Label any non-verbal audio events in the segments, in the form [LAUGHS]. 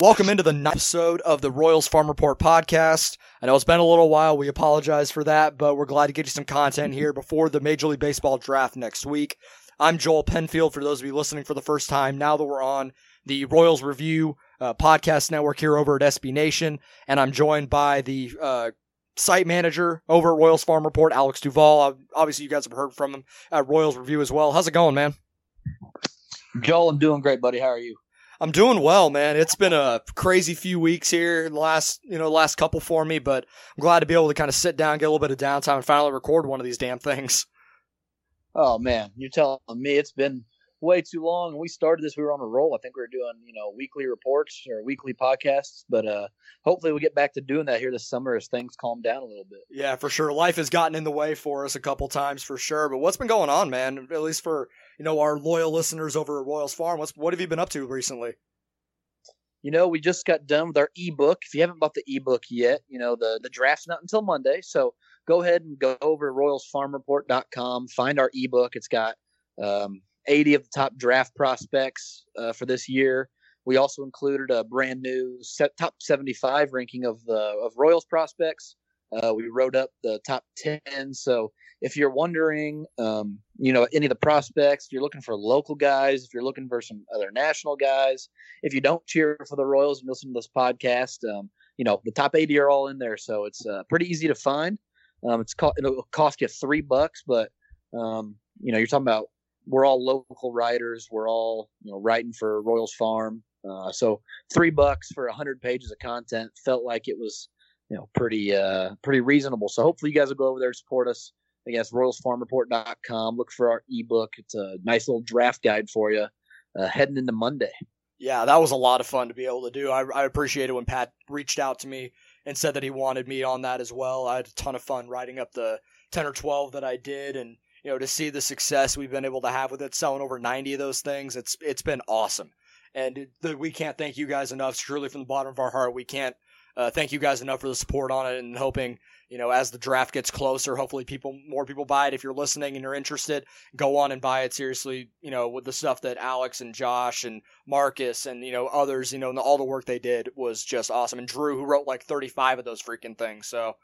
Welcome into the ninth episode of the Royals Farm Report podcast. I know it's been a little while. We apologize for that, but we're glad to get you some content here before the Major League Baseball draft next week. I'm Joel Penfield for those of you listening for the first time. Now that we're on the Royals Review uh, podcast network here over at SB Nation, and I'm joined by the uh, site manager over at Royals Farm Report, Alex Duvall. Uh, obviously, you guys have heard from him at Royals Review as well. How's it going, man? Joel, I'm doing great, buddy. How are you? I'm doing well, man. It's been a crazy few weeks here, last you know, last couple for me, but I'm glad to be able to kind of sit down, get a little bit of downtime, and finally record one of these damn things. Oh man, you're telling me it's been way too long. We started this, we were on a roll. I think we were doing, you know, weekly reports or weekly podcasts, but uh hopefully we'll get back to doing that here this summer as things calm down a little bit. Yeah, for sure. Life has gotten in the way for us a couple times for sure. But what's been going on, man? At least for, you know, our loyal listeners over at Royals Farm. What's what have you been up to recently? You know, we just got done with our ebook. If you haven't bought the ebook yet, you know, the the draft's not until Monday. So go ahead and go over to royalsfarmreport.com, find our ebook. It's got um, 80 of the top draft prospects uh, for this year. We also included a brand new set, top 75 ranking of the of Royals prospects. Uh, we wrote up the top 10. So if you're wondering, um, you know, any of the prospects, if you're looking for local guys, if you're looking for some other national guys, if you don't cheer for the Royals and listen to this podcast, um, you know, the top 80 are all in there. So it's uh, pretty easy to find. Um, it's co- it'll cost you three bucks, but um, you know, you're talking about we're all local writers. We're all you know writing for Royals Farm. Uh, so three bucks for a hundred pages of content felt like it was you know pretty uh, pretty reasonable. So hopefully you guys will go over there and support us. I guess royalsfarmreport.com. Look for our ebook. It's a nice little draft guide for you uh, heading into Monday. Yeah, that was a lot of fun to be able to do. I, I appreciated when Pat reached out to me and said that he wanted me on that as well. I had a ton of fun writing up the 10 or 12 that I did and you know to see the success we've been able to have with it selling over 90 of those things it's it's been awesome and the, we can't thank you guys enough truly from the bottom of our heart we can't uh, thank you guys enough for the support on it and hoping you know as the draft gets closer hopefully people more people buy it. If you're listening and you're interested go on and buy it. Seriously you know with the stuff that alex and josh and marcus and you know others you know and all the work they did was just awesome. And drew who wrote like 35 of those freaking things. So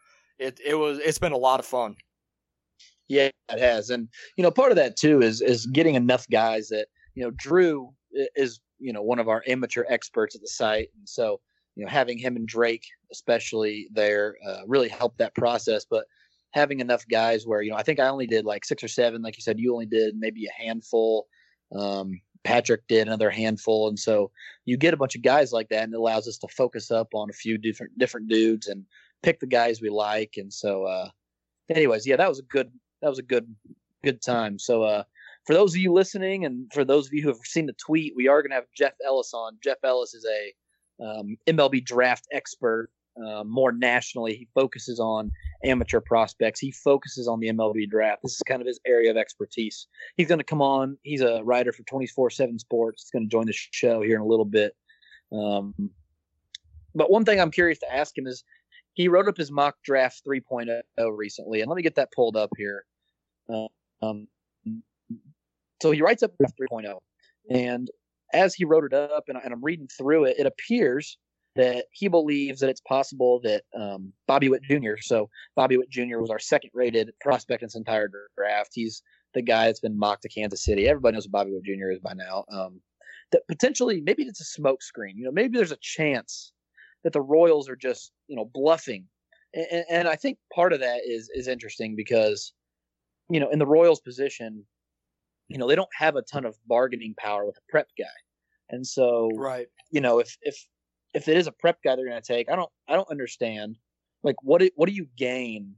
it, it was it's been a lot of fun. Yeah, it has, and you know, part of that too is is getting enough guys that you know. Drew is you know one of our amateur experts at the site, and so you know having him and Drake especially there uh, really helped that process. But having enough guys where you know I think I only did like six or seven, like you said, you only did maybe a handful. Um, Patrick did another handful, and so you get a bunch of guys like that, and it allows us to focus up on a few different different dudes and pick the guys we like. And so, uh, anyways, yeah, that was a good that was a good good time. So uh, for those of you listening, and for those of you who have seen the tweet, we are going to have Jeff Ellis on. Jeff Ellis is a um, MLB draft expert. Uh, more nationally, he focuses on amateur prospects. He focuses on the MLB draft. This is kind of his area of expertise. He's going to come on. He's a writer for 24 7 Sports. He's going to join the show here in a little bit. Um, but one thing I'm curious to ask him is he wrote up his mock draft 3.0 recently, and let me get that pulled up here. Um, so he writes up 3.0, and as he wrote it up, and, and, I'm reading through it, it appears that he believes that it's possible that um, Bobby Witt Jr. So Bobby Witt Jr. was our second-rated prospect in this entire draft. He's the guy that's been mocked to Kansas City. Everybody knows what Bobby Witt Jr. is by now. Um, that potentially, maybe it's a smokescreen. You know, maybe there's a chance that the Royals are just you know bluffing, and, and I think part of that is is interesting because you know, in the Royals position, you know, they don't have a ton of bargaining power with a prep guy. And so, right. you know, if, if, if it is a prep guy they're going to take, I don't, I don't understand. Like, what, do, what do you gain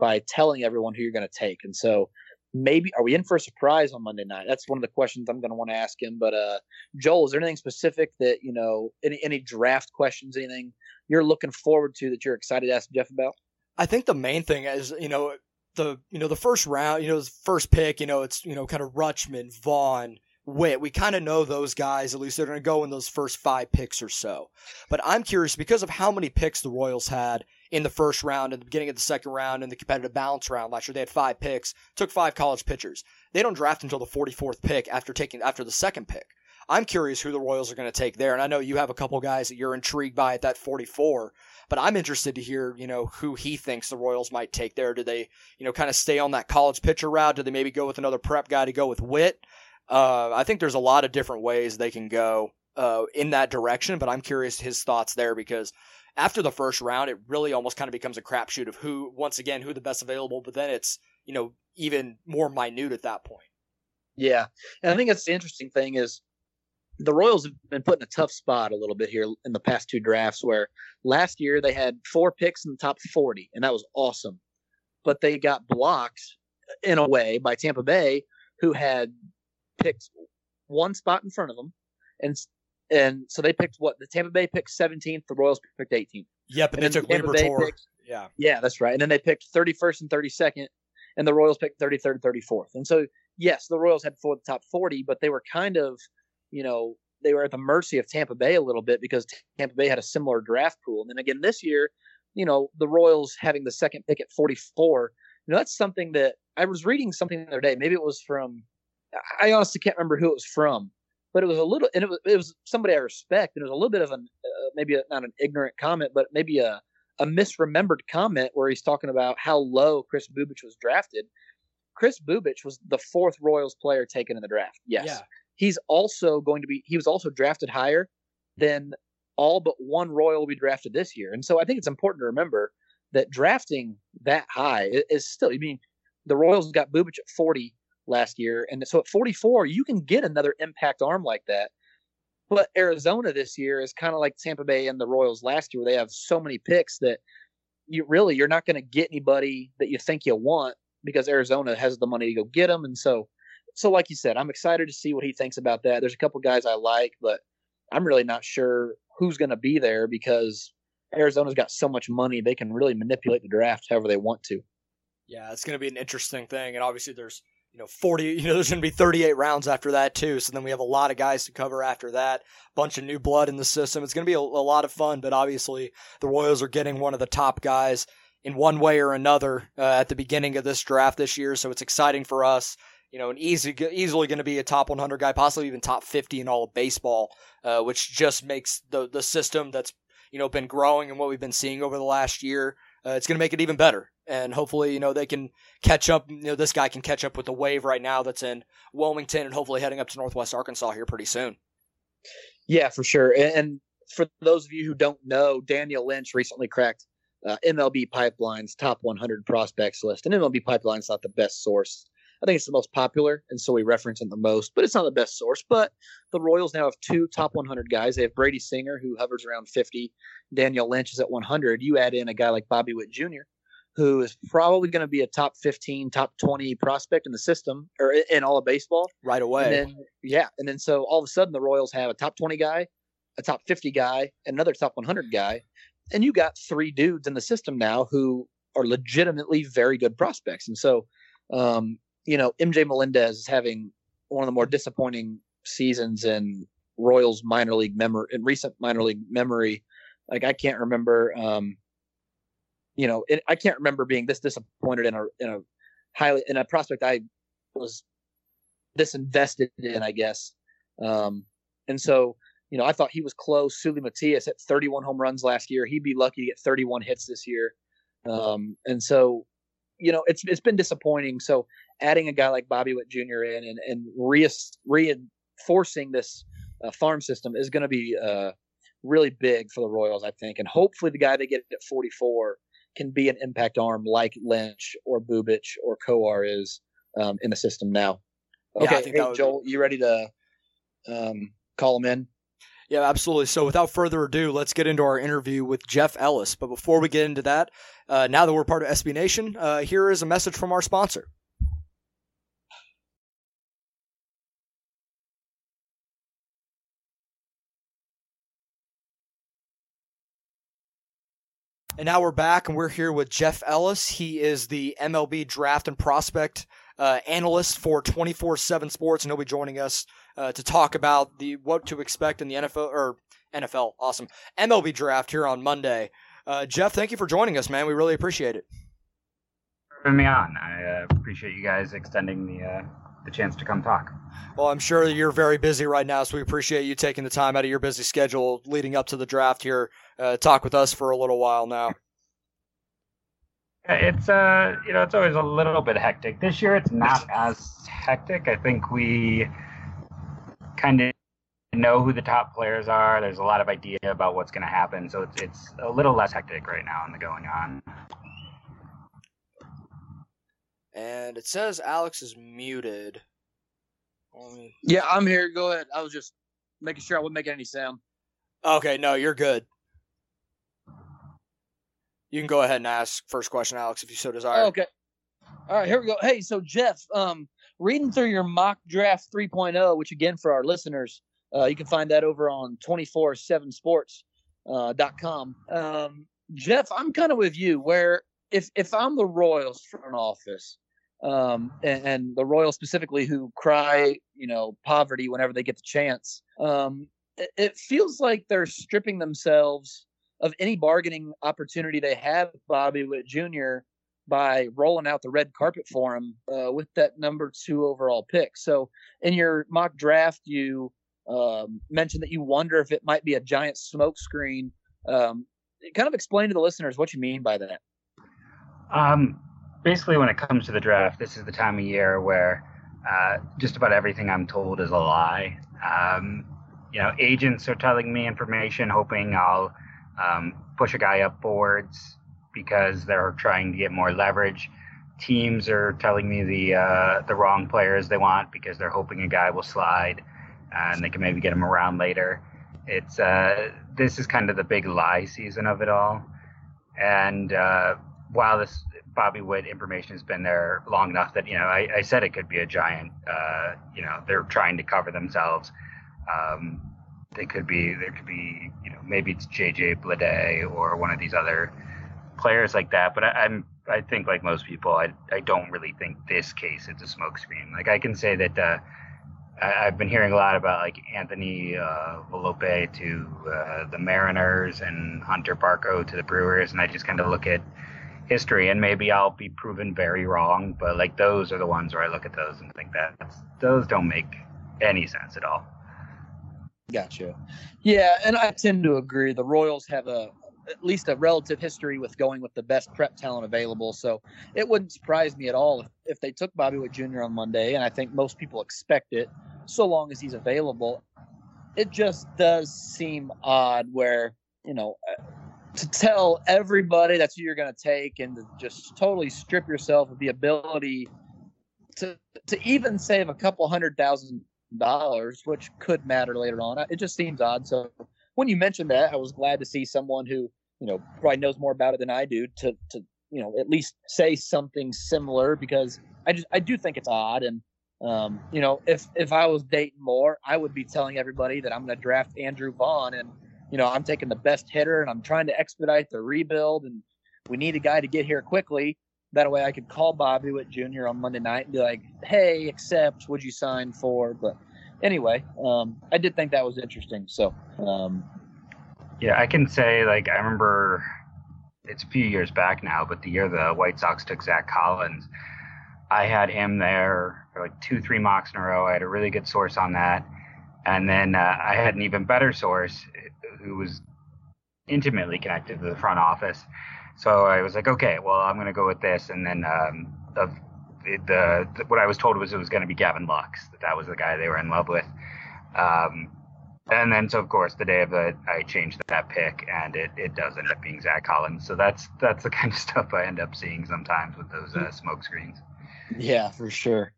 by telling everyone who you're going to take? And so, maybe are we in for a surprise on Monday night? That's one of the questions I'm going to want to ask him. But uh, Joel, is there anything specific that you know, any any draft questions, anything you're looking forward to that you're excited to ask Jeff about? I think the main thing is you know the you know the first round, you know, the first pick, you know, it's you know kind of Rutschman, Vaughn, Witt. We kind of know those guys. At least they're going to go in those first five picks or so. But I'm curious because of how many picks the Royals had in the first round, in the beginning of the second round, in the competitive balance round last year. They had five picks, took five college pitchers. They don't draft until the 44th pick after taking after the second pick. I'm curious who the Royals are going to take there. And I know you have a couple guys that you're intrigued by at that 44, but I'm interested to hear, you know, who he thinks the Royals might take there. Do they, you know, kind of stay on that college pitcher route? Do they maybe go with another prep guy to go with Witt? Uh, I think there's a lot of different ways they can go uh, in that direction, but I'm curious his thoughts there because after the first round, it really almost kind of becomes a crapshoot of who, once again, who the best available, but then it's, you know, even more minute at that point. Yeah. And I think that's the interesting thing is the Royals have been put in a tough spot a little bit here in the past two drafts where last year they had four picks in the top 40, and that was awesome. But they got blocked in a way by Tampa Bay, who had picked one spot in front of them. And and so they picked what the Tampa Bay picked 17th, the Royals picked 18th. Yep, and, and they took Tampa Bay picked, yeah, yeah, that's right. And then they picked 31st and 32nd, and the Royals picked 33rd and 34th. And so yes, the Royals had four the top 40, but they were kind of, you know, they were at the mercy of Tampa Bay a little bit because Tampa Bay had a similar draft pool. And then again this year, you know, the Royals having the second pick at 44, you know, that's something that I was reading something the other day. Maybe it was from, I honestly can't remember who it was from, but it was a little, and it was, it was somebody I respect, and it was a little bit of an, uh, maybe a, not an ignorant comment, but maybe a, a misremembered comment where he's talking about how low Kris Bubic was drafted. Kris Bubic was the fourth Royals player taken in the draft. Yes. Yeah. He's also going to be he was also drafted higher than all but one Royal will be drafted this year. And so I think it's important to remember that drafting that high is still I mean, the Royals got Bubic at 40 last year. And so at 44, you can get another impact arm like that. But Arizona this year is kind of like Tampa Bay and the Royals last year, where they have so many picks that you really you're not going to get anybody that you think you want because Arizona has the money to go get them. And so, so like you said, I'm excited to see what he thinks about that. There's a couple guys I like, but I'm really not sure who's going to be there because Arizona's got so much money they can really manipulate the draft however they want to. Yeah, it's going to be an interesting thing, and obviously there's you know 40 you know there's going to be 38 rounds after that too so then we have a lot of guys to cover after that bunch of new blood in the system it's going to be a, a lot of fun but obviously the royals are getting one of the top guys in one way or another uh, at the beginning of this draft this year. So it's exciting for us. You know, an easy, easily going to be a top 100 guy, possibly even top 50 in all of baseball, uh, which just makes the the system that's you know been growing and what we've been seeing over the last year. Uh, it's going to make it even better, and hopefully, you know, they can catch up. You know, this guy can catch up with the wave right now that's in Wilmington, and hopefully heading up to Northwest Arkansas here pretty soon. Yeah, for sure. And for those of you who don't know, Daniel Lynch recently cracked uh, MLB Pipeline's top 100 prospects list. And MLB Pipeline's not the best source. I think it's the most popular, and so we reference it the most, but it's not the best source. But the Royals now have two top 100 guys. They have Brady Singer, who hovers around 50. Daniel Lynch is at 100. You add in a guy like Bobby Witt Jr., who is probably going to be a top 15, top 20 prospect in the system or in all of baseball right away. And then, yeah. And then so all of a sudden the Royals have a top 20 guy, a top 50 guy, another top 100 guy and you got three dudes in the system now who are legitimately very good prospects. And so, um, you know, MJ Melendez is having one of the more disappointing seasons in Royals minor league memory in recent minor league memory. Like I can't remember, um, you know, it, I can't remember being this disappointed in a in a highly in a prospect I was this invested in, I guess. Um, and so you know, I thought he was close. Seuly Matias hit 31 home runs last year. He'd be lucky to get 31 hits this year. Um, and so, you know, it's it's been disappointing. So adding a guy like Bobby Witt Jr. in and and re- reinforcing this uh, farm system is going to be uh, really big for the Royals, I think. And hopefully, the guy they get at 44 can be an impact arm like Lynch or Bubic or Kowar is um, in the system now. Okay, yeah, hey, Joel, be... you ready to um, call him in? Yeah, absolutely. So without further ado, let's get into our interview with Jeff Ellis. But before we get into that, uh, now that we're part of SB Nation, uh, here is a message from our sponsor. And now we're back, and we're here with Jeff Ellis. He is the MLB draft and prospect uh, analyst for 24 7 Sports, and he'll be joining us uh, to talk about the what to expect in the NFL or NFL, awesome MLB draft here on Monday. Uh, Jeff, thank you for joining us, man. We really appreciate it. Having me on, I uh, appreciate you guys extending the uh, the chance to come talk. Well, I'm sure you're very busy right now, so we appreciate you taking the time out of your busy schedule leading up to the draft here. Uh, talk with us for a little while now. It's uh, you know, it's always a little bit hectic. This year, it's not as hectic. I think we kind of know who the top players are. There's a lot of idea about what's going to happen, so it's it's a little less hectic right now in the going on. And it says Alex is muted. Yeah, I'm here. Go ahead. I was just making sure I wasn't making any sound. Okay, no, you're good. You can go ahead and ask first question, Alex, if you so desire. okay. All right, here we go. Hey, so Jeff, um, reading through your mock draft 3.0, which again for our listeners, uh, you can find that over on 247sports.com. Uh, um, Jeff, I'm kind of with you where if if I'm the Royals front office, um, and, and, the Royals specifically who cry, you know, poverty whenever they get the chance. Um, it, it, feels like they're stripping themselves of any bargaining opportunity they have Bobby Witt Jr. by rolling out the red carpet for him uh, with that number two overall pick. So in your mock draft, you um, mentioned that you wonder if it might be a giant smokescreen. Um, kind of explain to the listeners what you mean by that. Um, basically, when it comes to the draft, this is the time of year where uh, just about everything I'm told is a lie. Um, you know, agents are telling me information, hoping I'll um, push a guy up boards because they're trying to get more leverage. Teams are telling me the uh, the wrong players they want because they're hoping a guy will slide and they can maybe get him around later. It's uh, this is kind of the big lie season of it all, and uh, while this Bobby Witt information has been there long enough that you know I, I said it could be a giant. Uh, you know they're trying to cover themselves. Um, they could be there could be you know maybe it's JJ Bleday or one of these other players like that. But I, am I think like most people, I I don't really think this case is a smokescreen. Like I can say that. Uh, I, have been hearing a lot about like Anthony uh, Volpe to uh, the Mariners and Hunter Barco to the Brewers, and I just kind of look at history, and maybe I'll be proven very wrong, but like those are the ones where I look at those and think that those don't make any sense at all. Gotcha. Yeah, and I tend to agree. The Royals have a at least a relative history with going with the best prep talent available. So it wouldn't surprise me at all if, if they took Bobby Witt Jr. on Monday, and I think most people expect it, so long as he's available. It just does seem odd where, you know, uh, to tell everybody that's who you're going to take and to just totally strip yourself of the ability to to even save a couple hundred thousand dollars, which could matter later on. It just seems odd. So when you mentioned that, I was glad to see someone who you know probably knows more about it than I do to to you know at least say something similar because I just I do think it's odd and um, you know if if I was Dayton Moore, I would be telling everybody that I'm going to draft Andrew Vaughn and you know, I'm taking the best hitter and I'm trying to expedite the rebuild and we need a guy to get here quickly. That way I could call Bobby Witt Jr. on Monday night and be like, hey, accept, would you sign for? But anyway, um, I did think that was interesting. So, um, yeah, I can say, like, I remember it's a few years back now, but the year the White Sox took Zach Collins, I had him there for like two, three mocks in a row. I had a really good source on that. And then uh, I had an even better source who was intimately connected to the front office. So I was like, okay, well, I'm going to go with this. And then um, the, the, the, what I was told was it was going to be Gavin Lux, that that was the guy they were in love with. Um, and then, so of course, the day of it, I changed that pick, and it, it does end up being Zach Collins. So that's that's the [LAUGHS] kind of stuff I end up seeing sometimes with those uh, smoke screens. Yeah, for sure.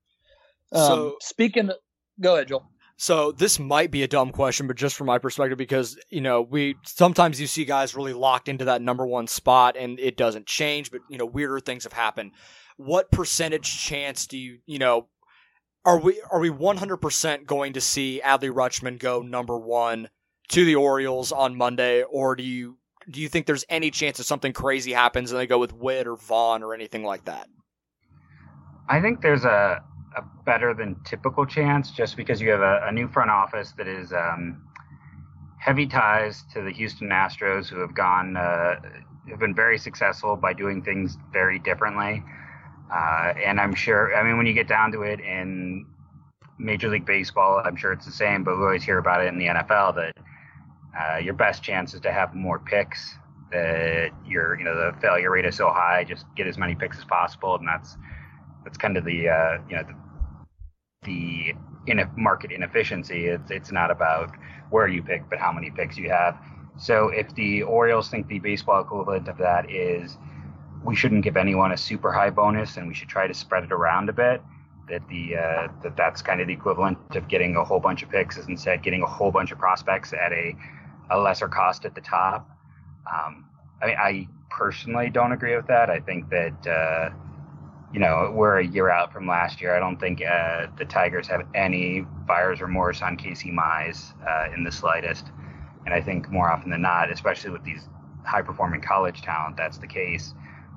Um, so speaking, of, go ahead, Joel. So this might be a dumb question, but just from my perspective, because you know we sometimes you see guys really locked into that number one spot and it doesn't change, but you know weirder things have happened. What percentage chance do you you know are we are we one hundred percent going to see Adley Rutschman go number one to the Orioles on Monday, or do you do you think there's any chance that something crazy happens and they go with Witt or Vaughn or anything like that? I think there's a a better than typical chance just because you have a, a new front office that is um, heavy ties to the Houston Astros, who have gone uh, have been very successful by doing things very differently. Uh, and I'm sure, I mean, when you get down to it, in Major League Baseball, I'm sure it's the same, but we always hear about it in the NFL that uh, your best chance is to have more picks. That your you know the failure rate is so high, just get as many picks as possible, and that's that's kind of the uh, you know the, the in market inefficiency. It's it's not about where you pick, but how many picks you have. So if the Orioles think the baseball equivalent of that is we shouldn't give anyone a super high bonus and we should try to spread it around a bit, that the uh, that that's kind of the equivalent of getting a whole bunch of picks is instead getting a whole bunch of prospects at a a lesser cost at the top. Um, I mean, I personally don't agree with that. I think that uh, you know we're a year out from last year. I don't think uh, the Tigers have any buyer's remorse on Casey Mize uh, in the slightest, and I think more often than not, especially with these high performing college talent, that's the case.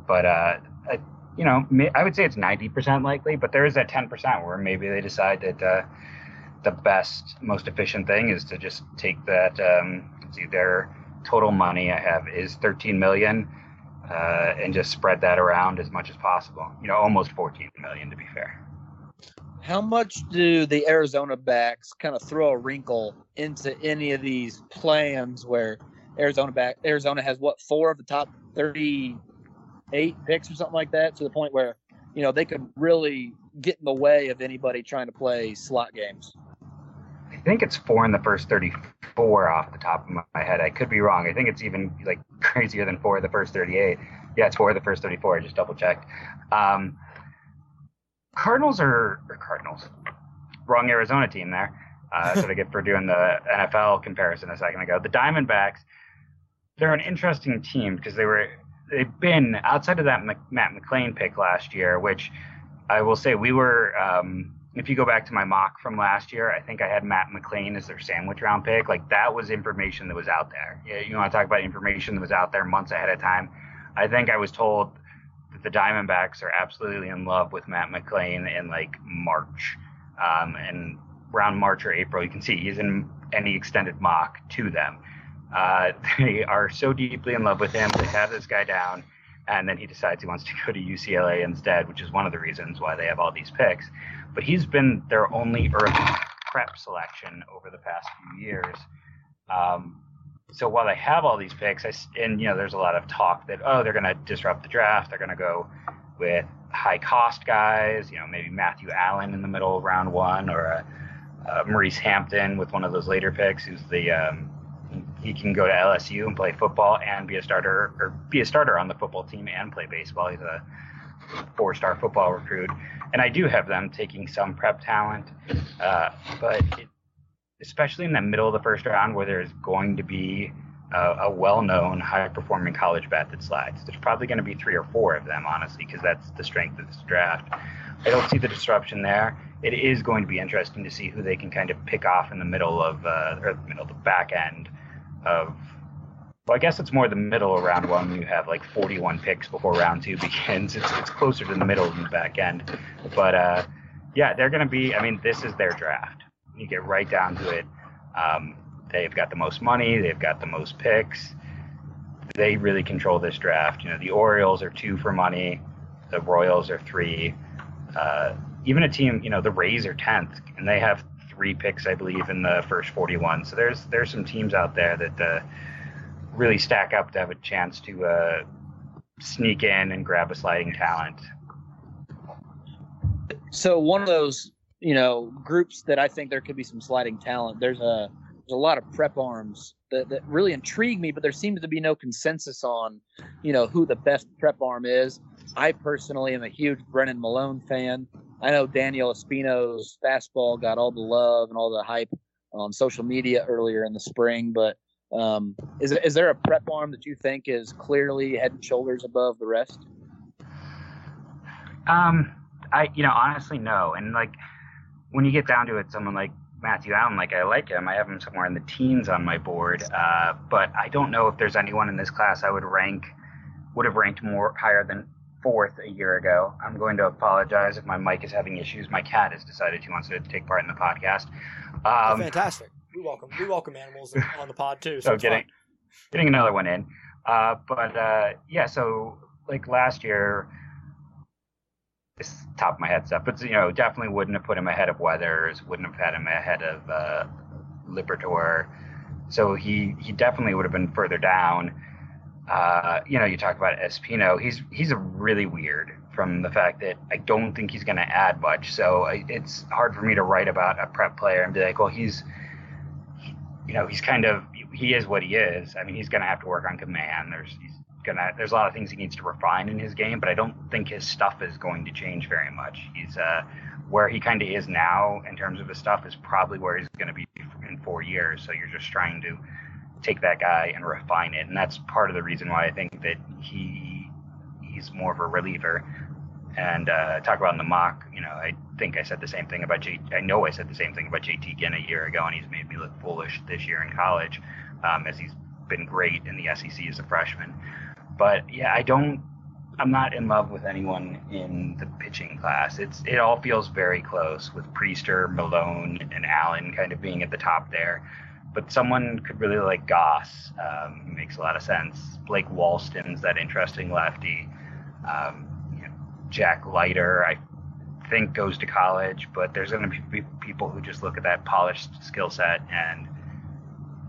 But uh, I, you know, I would say it's 90% likely, but there is that 10% where maybe they decide that uh, the best, most efficient thing is to just take that. Um, see, their total money I have is 13 million, uh, and just spread that around as much as possible. You know, almost 14 million to be fair. How much do the Arizona backs kind of throw a wrinkle into any of these plans where Arizona back Arizona has what four of the top 38 picks or something like that to the point where you know they could really get in the way of anybody trying to play slot games. I think it's four in the first 34 off the top of my head. I could be wrong. I think it's even like [LAUGHS] crazier than four of the first 38. Yeah, it's four of the first 34. I just double checked. Um, Cardinals are Cardinals. Wrong Arizona team there. Uh, what I get for doing the [LAUGHS] NFL comparison a second ago. The Diamondbacks, they're an interesting team because they were they've been outside of that Matt McLain pick last year, which I will say we were. Um, if you go back to my mock from last year, I think I had Matt McLain as their sandwich round pick. Like that was information that was out there. You want to talk about information that was out there months ahead of time. I think I was told that the Diamondbacks are absolutely in love with Matt McLain in like March, um, and around March or April, you can see he's in any extended mock to them. Uh, [LAUGHS] they are so deeply in love with him. They have this guy down, and then he decides he wants to [LAUGHS] go to UCLA instead, which is one of the reasons why they have all these picks. But he's been their only early prep selection over the past few years. Um, so while they have all these picks, I, and you know, there's a lot of talk that oh, they're going to disrupt the draft. They're going to go with high cost guys. You know, maybe Matthew Allen in the middle of round one, or a Maurice Hampton with one of those later picks, who's the um, he can go to LSU and play football and be a starter or be a starter on the football team and play baseball. He's a four-star football recruit, and I do have them taking some prep talent, uh, but it, especially in the middle of the first round where there's going to be a, a well-known, high-performing college bat that slides. There's probably going to be three or four of them, honestly, because that's the strength of this draft. I don't see the disruption there. It is going to be interesting to see who they can kind of pick off in the middle of, uh, or the middle, of the back end of well, I guess it's more the middle of round one you have like 41 picks before round two [LAUGHS] begins. It's, it's closer to the middle than the back end. But uh, yeah, they're going to be, I mean, this is their draft. You get right down to it. Um, they've got the most money, they've got the most picks. They really control this draft. You know, the Orioles are two for money, the Royals are three. Uh, even a team, you know, the Rays are 10th, and they have three picks, I believe, in the first 41. So there's there's some teams out there that uh, really stack up to have a chance to uh, sneak in and grab a sliding talent. So one of those, you know, groups that I think there could be some sliding talent. There's a there's a lot of prep arms that, that really intrigue me, but there seems to be no consensus on, you know, who the best prep arm is. I personally am a huge Brennan Malone fan. I know Daniel Espino's fastball got all the love and all the hype on social media earlier in the spring, but um, is is there a prep arm that you think is clearly head and shoulders above the rest? Um, I you know honestly no, and like when you get down to it, someone like Matthew Allen, like I like him, I have him somewhere in the teens on my board, uh, but I don't know if there's anyone in this class I would rank would have ranked more higher than fourth a year ago. I'm going to apologize if my mic is having issues. My cat has decided she wants to take part in the podcast. Um, oh, fantastic. We welcome we welcome animals on the pod too. So, so getting fun. getting another one in. Uh, but uh, yeah, so like last year, this top of my head stuff, but you know, definitely wouldn't have put him ahead of Weathers, wouldn't have had him ahead of uh, Liberatore. So he he definitely would have been further down. Uh, you know, you talk about Espino. He's he's really weird from the fact that I don't think he's going to add much. So I, it's hard for me to write about a prep player and be like, well, he's, he, you know, he's kind of he is what he is. I mean, he's going to have to work on command. There's he's gonna there's a lot of things he needs to refine in his game, but I don't think his stuff is going to change very much. He's uh, where he kind of is now in terms of his stuff is probably where he's going to be in four years. So you're just trying to take that guy and refine it, and that's part of the reason why I think that he he's more of a reliever. And uh, talk about in the mock, you know, I think I said the same thing about J. I know I said the same thing about JT Ginn a year ago, and he's made me look foolish this year in college, um, as he's been great in the SEC as a freshman. But yeah, I don't. I'm not in love with anyone in the pitching class. It's it all feels very close with Priester, Malone, and Allen kind of being at the top there. But someone could really like Goss. Um, makes a lot of sense. Blake Walston's that interesting lefty. Um, you know, Jack Leiter, I think goes to college, but there's going to be people who just look at that polished skill set and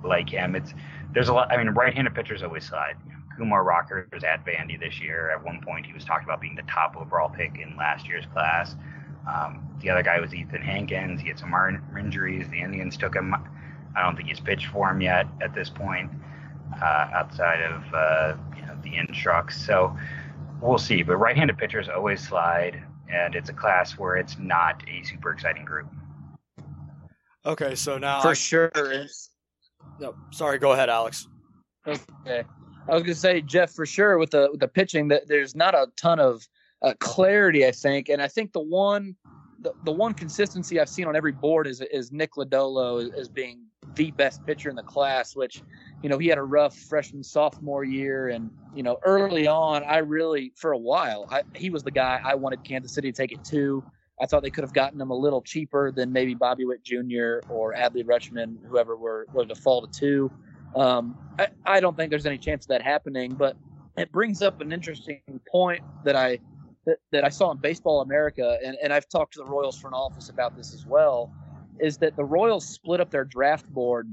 like him. It's there's a lot. I mean, right-handed pitchers always slide. Kumar Rocker was at Vandy this year. At one point, he was talked about being the top overall pick in last year's class. Um, the other guy was Ethan Hankins. He had some arm injuries. The Indians took him. I don't think he's pitched for him yet at this point, uh, outside of uh, you know the instructs. So we'll see. But right-handed pitchers always slide, and it's a class where it's not a super exciting group. Okay, so now for I, sure. No, sorry. Go ahead, Alex. Okay. I was going to say, Jeff, for sure with the with the pitching, that there's not a ton of uh, clarity, I think, and I think the one the, the one consistency I've seen on every board is is Nick Lodolo as being the best pitcher in the class, which you know he had a rough freshman sophomore year, and you know early on, I really for a while I, he was the guy I wanted Kansas City to take it to. I thought they could have gotten him a little cheaper than maybe Bobby Witt Jr. or Adley Rutschman, whoever were were to fall to two. Um, I, I don't think there's any chance of that happening, but it brings up an interesting point that I that, that I saw in Baseball America, and, and I've talked to the Royals front office about this as well, is that the Royals split up their draft board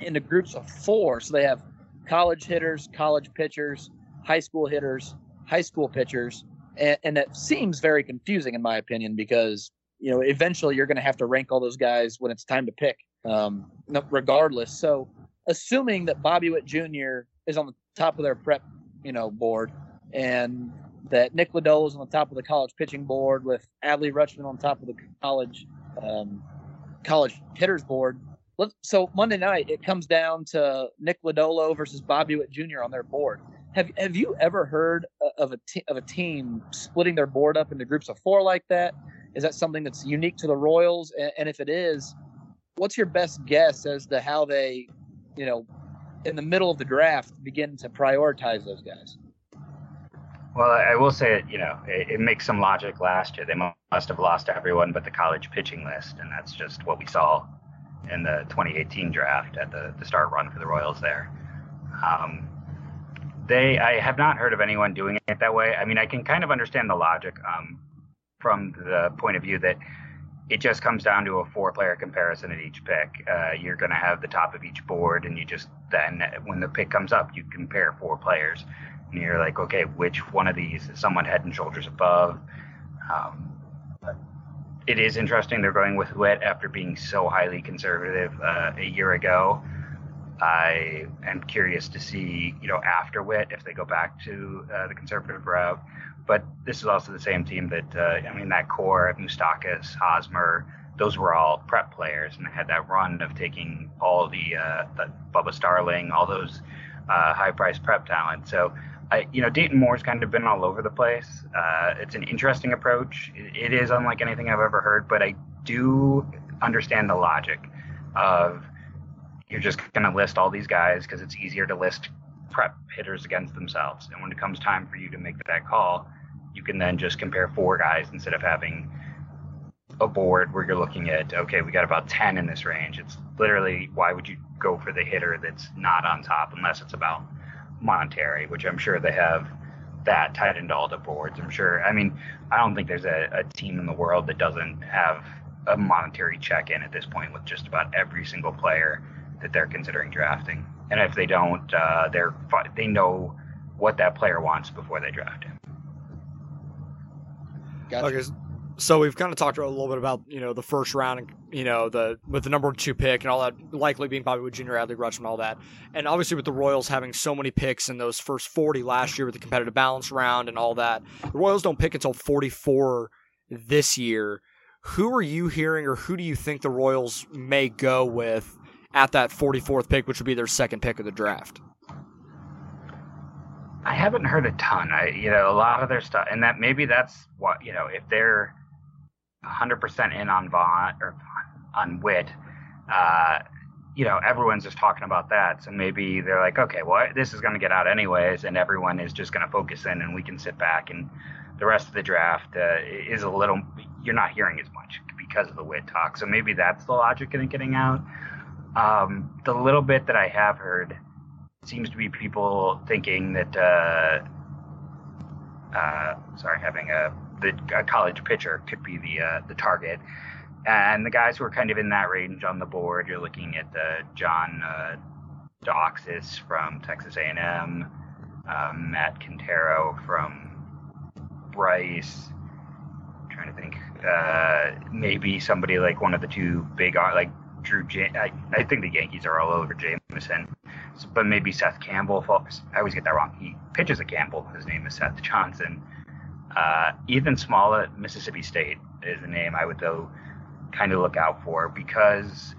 into groups of four. So they have college hitters, college pitchers, high school hitters, high school pitchers, and, and that seems very confusing in my opinion because you know eventually you're going to have to rank all those guys when it's time to pick, um, regardless. So assuming that Bobby Witt Jr. is on the top of their prep, you know, board, and that Nick Lodolo is on the top of the college pitching board with Adley Rutschman on top of the college um, college hitters board. So Monday night it comes down to Nick Lodolo versus Bobby Witt Jr. on their board. Have Have you ever heard of a of a team splitting their board up into groups of four like that? Is that something that's unique to the Royals? And, and if it is, what's your best guess as to how they you know, in the middle of the draft, begin to prioritize those guys. Well, I will say, you know, it, it, makes some logic last year. They must have lost everyone but the college pitching list, and that's just what we saw in the 2018 draft at the, the start run for the Royals there. Um, they, I have not heard of anyone doing it that way. I mean, I can kind of understand the logic um, from the point of view that it just comes down to a four player comparison at each pick. Uh, you're going to have the top of each board, and you just then, when the pick comes up, you compare four players. And you're like, okay, which one of these is someone head and shoulders above? Um, it is interesting they're going with Witt after being so highly conservative uh, a year ago. I am curious to see, you know, after Witt if they go back to uh, the conservative route. But this is also the same team that uh, I mean that core of Moustakas, Hosmer, those were all prep players and had that run of taking all the, uh, the Bubba Starling, all those uh, high-priced prep talent. So, I, you know, Dayton Moore's kind of been all over the place. Uh, it's an interesting approach. It, it is unlike anything I've ever heard, but I do understand the logic of you're just going to list all these guys because it's easier to list prep hitters against themselves. And when it comes time for you to make that call, you can then just compare four guys instead of having a board where you're looking at okay we got about 10 in this range it's literally why would you go for the hitter that's not on top unless it's about monetary which i'm sure they have that tied into all the boards. I'm sure. I mean, I don't think there's a, a team in the world that doesn't have a monetary check in at this point with just about every single player that they're considering drafting. And if they don't, uh, they're they know what that player wants before they draft him. Gotcha. Okay, so we've kind of talked a little bit about you know the first round and you know the with the number two pick and all that likely being Bobby Witt Jr., Adley Rutschman, and all that, and obviously with the Royals having so many picks in those first forty last year with the competitive balance round and all that, the Royals don't pick until forty four this year. Who are you hearing, or who do you think the Royals may go with at that forty fourth pick, which would be their second pick of the draft? I haven't heard a ton. I you know a lot of their stuff, and that maybe that's what you know if they're 100% in on Vaughn or on Witt, uh, you know, everyone's just talking about that. So maybe they're like, okay, well, this is going to get out anyways, and everyone is just going to focus in, and we can sit back. And the rest of the draft uh, is a little, you're not hearing as much because of the Witt talk. So maybe that's the logic in getting out. Um, the little bit that I have heard seems to be people thinking that, uh, uh sorry, having a the college pitcher could be the uh, the target. And the guys who are kind of in that range on the board, you're looking at uh, John uh, Doxakis from Texas A&M, um, Matt Canterino from Rice. I'm trying to think, uh, maybe somebody like one of the two big, uh, like Drew. I, think the Yankees are all over Jameson, but maybe Seth Campbell. I always get that wrong. He pitches a Campbell. His name is Seth Johnson. Uh, Ethan Smollett, Mississippi State, is the name I would though kind of look out for because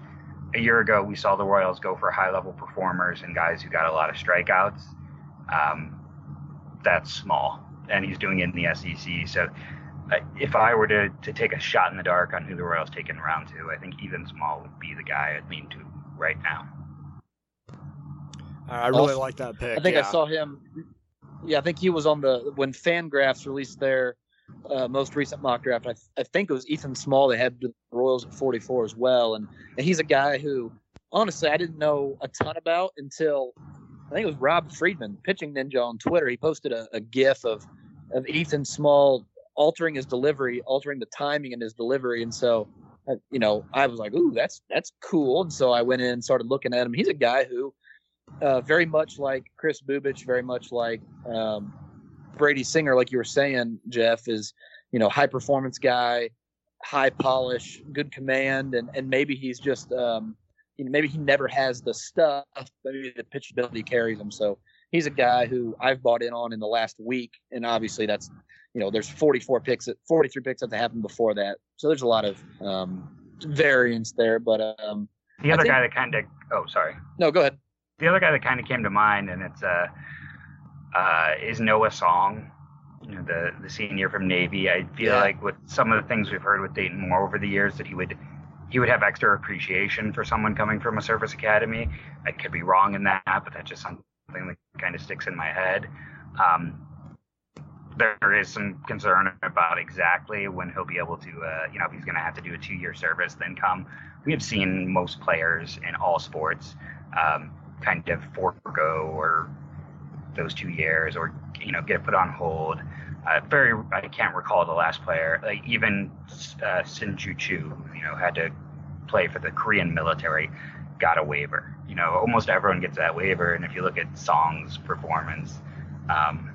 a year ago we saw the Royals go for high level performers and guys who got a lot of strikeouts. Um, that's small, and he's doing it in the SEC. So if I were to, to take a shot in the dark on who the Royals take in round two, I think Ethan Small would be the guy I'd lean to right now. I really like that pick. I think yeah. I saw him yeah, I think he was on the when Fangraphs released their uh, most recent mock draft. I, I, think it was Ethan Small. They had the Royals at 44 as well, and, and he's a guy who, honestly, I didn't know a ton about until I think it was Rob Friedman, pitching ninja on Twitter. He posted a, a GIF of of Ethan Small altering his delivery, altering the timing in his delivery, and so. Uh, you know, I was like, "Ooh, that's that's cool." And so I went in and started looking at him. He's a guy who uh, very much like Kris Bubic, very much like um, Brady Singer, like you were saying, Jeff, is you know high performance guy, high polish, good command, and and maybe he's just um, you know maybe he never has the stuff, maybe the pitchability carries him. So he's a guy who I've bought in on in the last week, and obviously that's you know there's 44 picks, at 43 picks that have happened before that, so there's a lot of um, variance there. But um, the other think, guy that kind of oh sorry no go ahead the other guy that kind of came to mind, and it's uh, uh, is Noah Song, you know, the the senior from Navy. I feel yeah. like with some of the things we've heard with Dayton Moore over the years, that he would he would have extra appreciation for someone coming from a service academy. I could be wrong in that, but that's just something that kind of sticks in my head. Um, there is some concern about exactly when he'll be able to, uh, you know, if he's going to have to do a two-year service, then come. We have seen most players in all sports um, kind of forego or those two years or you know get put on hold. Uh, very, I can't recall the last player. Like even uh, Shin-Soo Choo, you know, had to play for the Korean military, got a waiver. You know, almost everyone gets that waiver, and if you look at Song's performance, um,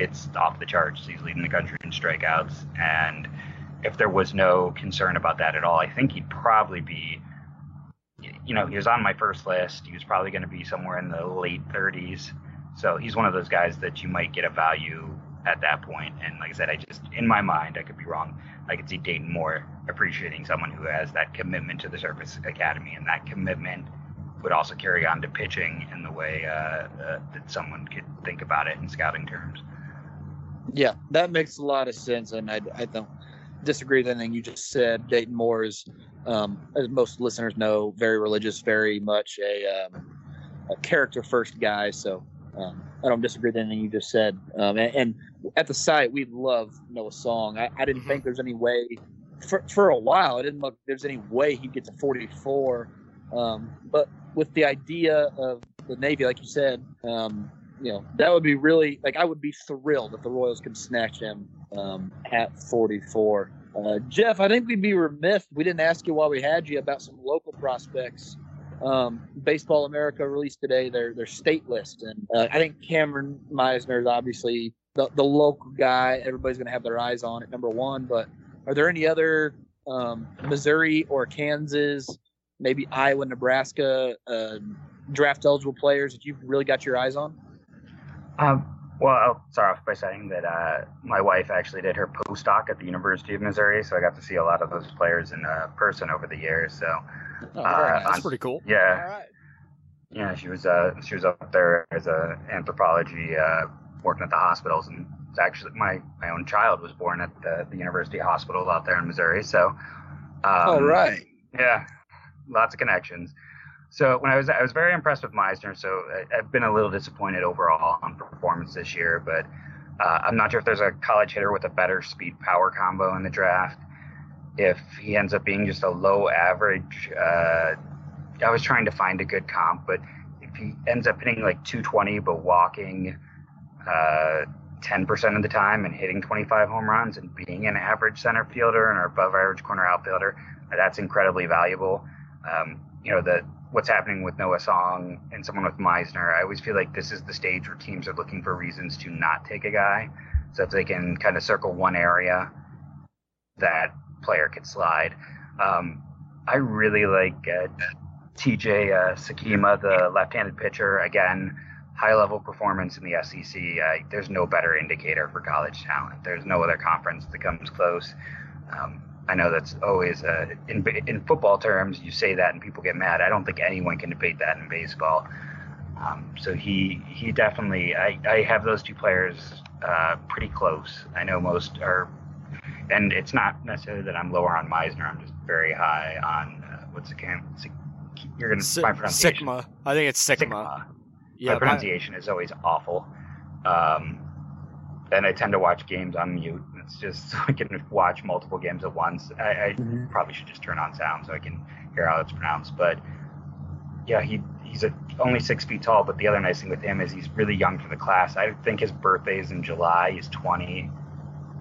it's off the charts. He's leading the country in strikeouts, and if there was no concern about that at all, I think he'd probably be you know, he was on my first list. He was probably going to be somewhere in the late 30s. So he's one of those guys that you might get a value at that point. And like I said, I just, in my mind, I could be wrong. I could see Dayton Moore appreciating someone who has that commitment to the Service Academy, and that commitment would also carry on to pitching in the way uh, uh, that someone could think about it in scouting terms. Yeah, that makes a lot of sense, and I, I don't disagree with anything you just said. Dayton Moore is um, as most listeners know, very religious, very much a, um, a character first guy. So um, I don't disagree with anything you just said. Um, and, and, at the site, we love Noah Song. I, I didn't mm-hmm. think there's any way for, for a while. I didn't look there's any way he'd get to 44. Um, but with the idea of the Navy, like you said, um, you know that would be really like I would be thrilled if the Royals could snatch him um, at 44. Uh, Jeff, I think we'd be remiss we didn't ask you while we had you about some local prospects. Um, Baseball America released today their their state list, and uh, I think Cameron Misner is obviously the, the local guy. Everybody's going to have their eyes on at number one. But are there any other um, Missouri or Kansas, maybe Iowa, Nebraska uh, draft eligible players that you've really got your eyes on? Um, well, I'll start off by saying that uh, my wife actually did her postdoc at the University of Missouri, so I got to see a lot of those players in uh, person over the years. So, oh, uh, that's pretty cool. Yeah, yeah, she was uh, she was up there as a anthropology uh, working at the hospitals, and it's actually my my own child was born at the, the University Hospital out there in Missouri. So, um, all right, yeah, lots of connections. So when I was I was very impressed with Misner. So I, have been a little disappointed overall on performance this year, but uh, I'm not sure if there's a college hitter with a better speed power combo in the draft. If he ends up being just a low average, uh, I was trying to find a good comp, but if he ends up hitting like 220 but walking uh, 10% of the time and hitting 25 home runs and being an average center fielder and or above average corner outfielder, that's incredibly valuable. Um, you know the what's happening with Noah Song and someone with Misner, I always feel like this is the stage where teams are looking for reasons to not take a guy. So if they can kind of circle one area, that player could slide. Um, I really like uh, TJ uh, Sikkema, the left-handed pitcher. Again, high-level performance in the SEC. Uh, there's no better indicator for college talent. There's no other conference that comes close. Um, I know that's always uh, in in football terms. You say that and people get mad. I don't think anyone can debate that in baseball. Um, so he he definitely. I, I have those two players uh, pretty close. I know most are, and it's not necessarily that I'm lower on Misner. I'm just very high on uh, what's the camp. You're gonna S- my pronunciation. Sikkema. I think it's Sikkema. Sikkema. Yeah, my pronunciation is always awful. Um, and I tend to watch games on mute it's just [LAUGHS] so I can watch multiple games at once. I, I mm-hmm. probably should just turn on sound so I can hear how it's pronounced. But yeah, he he's a, only six feet tall. But the other nice thing with him is he's really young for the class. I think his birthday is in July. He's 20.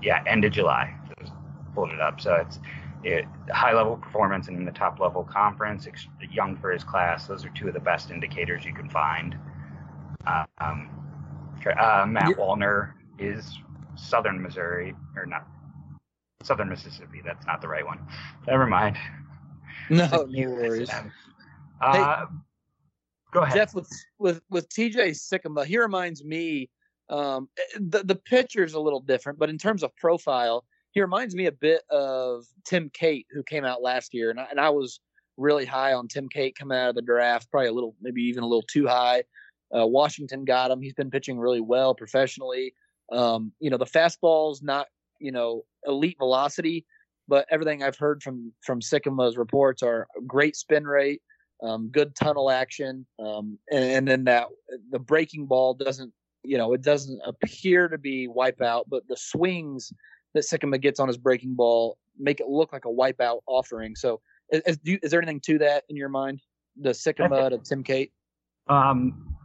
Yeah, end of July. Just pulled it up. So it's it, high level performance and in the top level conference. Young for his class. Those are two of the best indicators you can find. Um, uh, Matt Wallner is southern Missouri, or not southern Mississippi. That's not the right one. Never mind. [LAUGHS] No, no worries. Uh, hey, go ahead, Jeff. With with with TJ Sikkema, he reminds me. Um, the the pitcher's a little different, but in terms of profile, he reminds me a bit of Tim Cate, who came out last year, and I, and I was really high on Tim Cate coming out of the draft, probably a little, maybe even a little too high. Uh, Washington got him. He's been pitching really well professionally. Um, you know, the fastball's not, you know, elite velocity, but everything I've heard from from Sikkema's reports are great spin rate, um, good tunnel action, um, and, and, then that the breaking ball doesn't, you know, it doesn't appear to be wipeout, but the swings that Sikkema gets on his breaking ball make it look like a wipeout offering. So, is, is there anything to that in your mind? The Sikkema to Tim Cate. Um,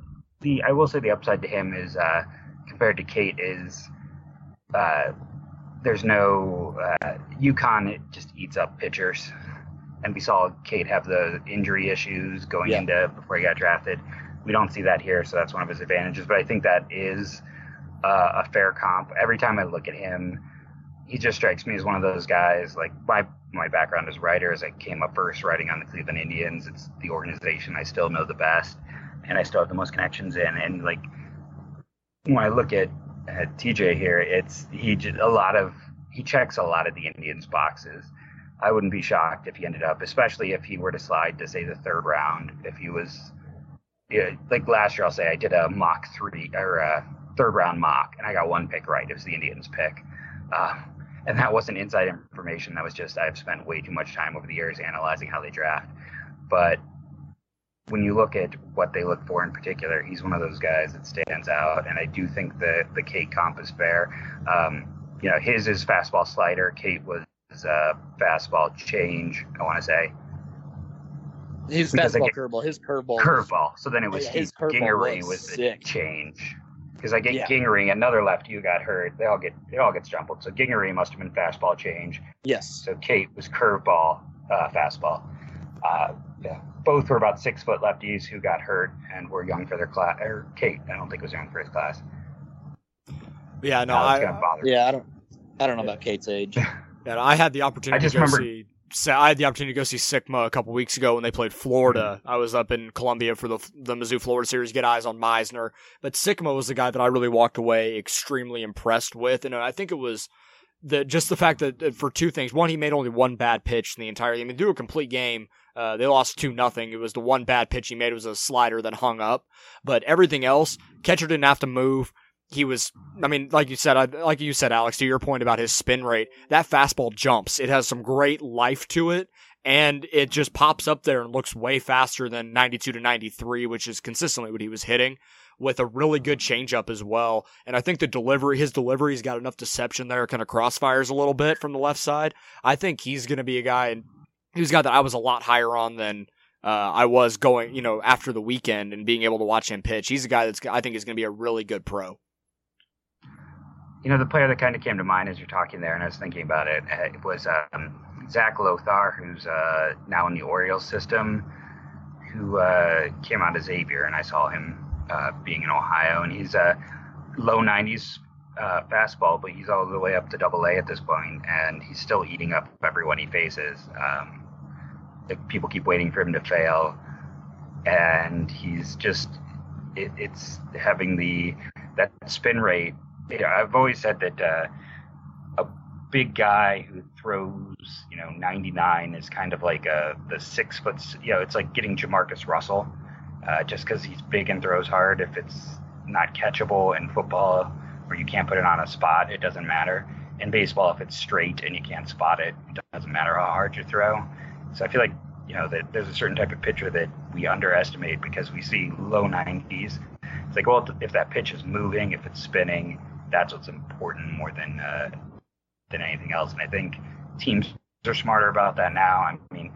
the I will say the upside to him is uh, compared to Cate is uh, there's no uh, UConn. It just eats up pitchers, and we saw Cate have the injury issues going yeah. into before he got drafted. We don't see that here, so that's one of his advantages. But I think that is uh, a fair comp. Every time I look at him, he just strikes me as one of those guys. Like my my background as writer, as I came up first writing on the Cleveland Indians. It's the organization I still know the best, and I still have the most connections in. And like when I look at, at TJ here, it's he a lot of he checks a lot of the Indians boxes. I wouldn't be shocked if he ended up, especially if he were to slide to say the third round. If he was, yeah, like last year, I'll say I did a mock three or a third round mock, and I got one pick right. It was the Indians pick, uh, and that wasn't inside information. That was just I've spent way too much time over the years analyzing how they draft. But when you look at what they look for in particular, he's one of those guys that stands out. And I do think that the Cate comp is fair. Um, you know, his is fastball slider. Cate was uh, fastball change. I want to say. His fastball curveball. His curveball. Curveball. So then it was yeah, his Gingery was the change. because I get Yeah. Gingery, another lefty who got hurt. They all get it all gets jumbled. So Gingery must have been fastball change. Yes. So Cate was curveball, uh, fastball. Uh, yeah, both were about six foot lefties who got hurt and were young for their class. Or Cate, I don't think was young for his class. Yeah, no, No, I, gonna bother. Yeah, I don't. I don't know about Cate's age. [LAUGHS] Yeah, I had the opportunity I just to go remember- see. So I had the opportunity to go see Sikkema a couple weeks ago when they played Florida. Mm-hmm. I was up in Columbia for the the Mizzou Florida series. Get eyes on Misner, but Sikkema was the guy that I really walked away extremely impressed with, and I think it was the just the fact that that for two things. One, he made only one bad pitch in the entire game. I mean, through a complete game, uh, they lost two nothing. It was the one bad pitch he made was a slider that hung up, but everything else, catcher didn't have to move. He was I mean like you said I, like you said Alex to your point about his spin rate that fastball jumps. It has some great life to it and it just pops up there and looks way faster than 92 to 93 which is consistently what he was hitting with a really good changeup as well. And I think the delivery his delivery's got enough deception there kind of crossfires a little bit from the left side. I think he's going to be a guy and he was a guy that I was a lot higher on than uh, I was going, you know, after the weekend and being able to watch him pitch. He's a guy that's I think is going to be a really good pro. You know, the player that kind of came to mind as you're talking there, and I was thinking about it, uh, it was um, Zac Lowther, who's uh, now in the Orioles system, who uh, came out as Xavier, and I saw him uh, being in Ohio, and he's a low 90s uh, fastball, but he's all the way up to Double A at this point, and he's still eating up everyone he faces. Um, people keep waiting for him to fail, and he's just it, it's having the that spin rate yeah, I've always said that uh, a big guy who throws, you know, 99 is kind of like a the six foot. You know, it's like getting JaMarcus Russell, uh, just because he's big and throws hard. If it's not catchable in football, or you can't put it on a spot, it doesn't matter. In baseball, if it's straight and you can't spot it, it doesn't matter how hard you throw. So I feel like you know that there's a certain type of pitcher that we underestimate because we see low 90s. It's like, well, if that pitch is moving, if it's spinning, that's what's important more than uh, than anything else. And I think teams are smarter about that now. I mean,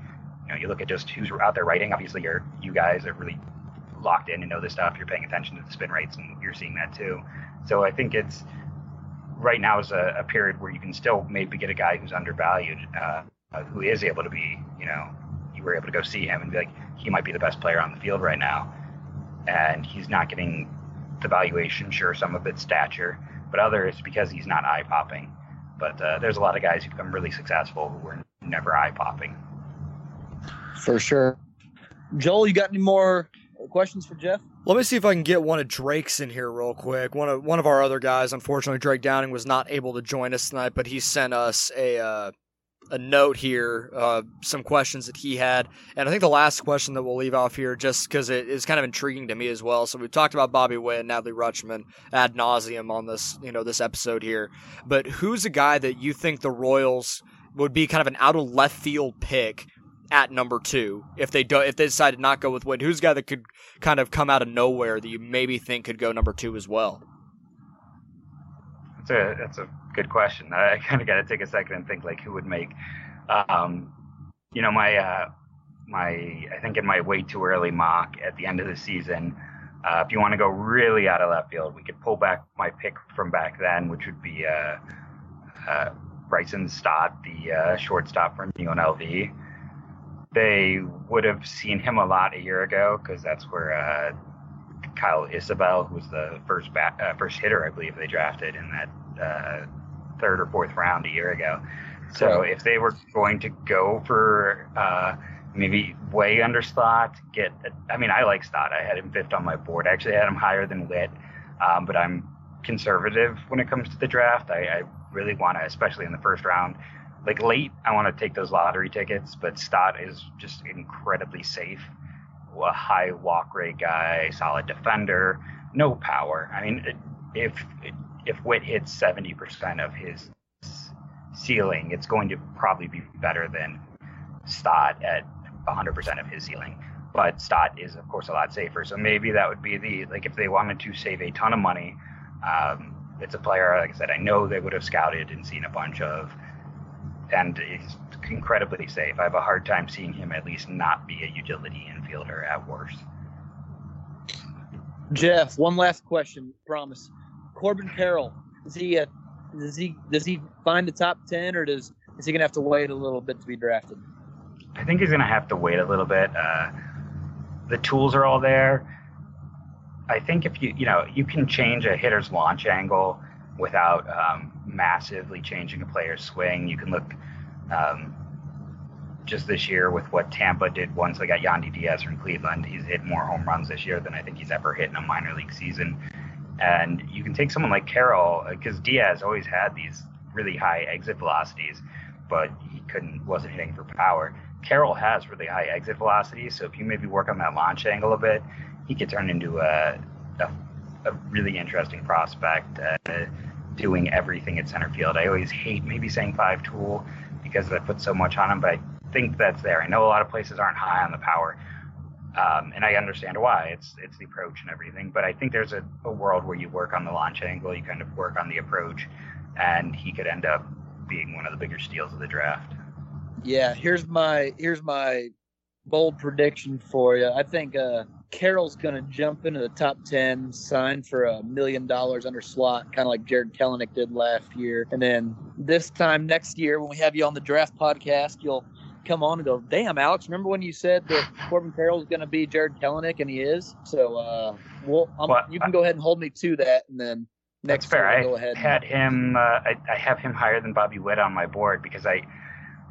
you know, you look at just who's out there writing. Obviously, you're you guys are really locked in and know this stuff. You're paying attention to the spin rates, and you're seeing that too. So I think it's right now is a, a period where you can still maybe get a guy who's undervalued, uh, uh, who is able to be, you know, you were able to go see him and be like, he might be the best player on the field right now, and he's not getting the valuation. Sure, some of it's stature, but other it's because he's not eye popping. But uh, there's a lot of guys who become really successful who were never eye popping. For sure. Joel, you got any more questions for Jeff? Let me see if I can get one of Drake's in here real quick. One of one of our other guys, unfortunately, Drake Downing was not able to join us tonight, but he sent us a uh, a note here, uh, some questions that he had, and I think the last question that we'll leave off here, just because it is kind of intriguing to me as well. So we've talked about Bobby Witt and Adley Rutschman ad nauseum on this, you know, this episode here. But who's a guy that you think the Royals would be kind of an out of left field pick at number two if they do if they decide to not go with Witt? Who's a guy that could kind of come out of nowhere that you maybe think could go number two as well? That's a that's a good question. I kind of got to take a second and think like who would make. Um, you know, my uh, my I think in my way too early mock at the end of the season. Uh, if you want to go really out of left field, we could pull back my pick from back then, which would be uh, uh, Bryson Stott, the uh, shortstop from UNLV. They would have seen him a lot a year ago because that's where uh, Kyle Isbel, who was the first bat, first hitter, I believe they drafted in that third or fourth round a year ago. So if they were going to go for uh, maybe way under Stott, get I mean I like Stott. I had him fifth on my board. I actually had him higher than Witt, um, but I'm conservative when it comes to the draft. I, I really want to, especially in the first round. Like late, I want to take those lottery tickets, but Stott is just incredibly safe. A high walk rate guy, solid defender, no power. I mean, if if Witt hits seventy percent of his ceiling, it's going to probably be better than Stott at 100% of his ceiling. But Stott is, of course, a lot safer. So maybe that would be the like if they wanted to save a ton of money. Um, it's a player, like I said, I know they would have scouted and seen a bunch of, and he's incredibly safe. I have a hard time seeing him at least not be a utility infielder at worst. Jeff, one last question, promise. Corbin Carroll. Is he a, does he does he find the top ten, or does is he gonna have to wait a little bit to be drafted? I think he's gonna have to wait a little bit. Uh, the tools are all there. I think if you you know you can change a hitter's launch angle without um, massively changing a player's swing. You can look um, just this year with what Tampa did once they got Yandy Diaz from Cleveland. He's hit more home runs this year than I think he's ever hit in a minor league season. And you can take someone like Carroll because Diaz always had these really high exit velocities, but he couldn't wasn't hitting for power. Carroll has really high exit velocities, so if you maybe work on that launch angle a bit, he could turn into a a, a really interesting prospect. Uh, doing everything at center field. I always hate maybe saying five tool because I put so much on him, but I think that's there. I know a lot of places aren't high on the power, um, and I understand why. It's it's the approach and everything, but I think there's a, a world where you work on the launch angle, you kind of work on the approach, and he could end up being one of the bigger steals of the draft. Yeah, here's my here's my bold prediction for you. I think uh, Carroll's going to jump into the top 10, sign for a million dollars under slot, kind of like Jared Kelenic did last year. And then this time next year, when we have you on the draft podcast, you'll come on and go, damn, Alex, remember when you said that Corbin Carroll is going to be Jared Kelenic? And he is. So, uh, well, well, you can go ahead and hold me to that. And then next fair. I had him, uh, I, I have him higher than Bobby Witt on my board because I,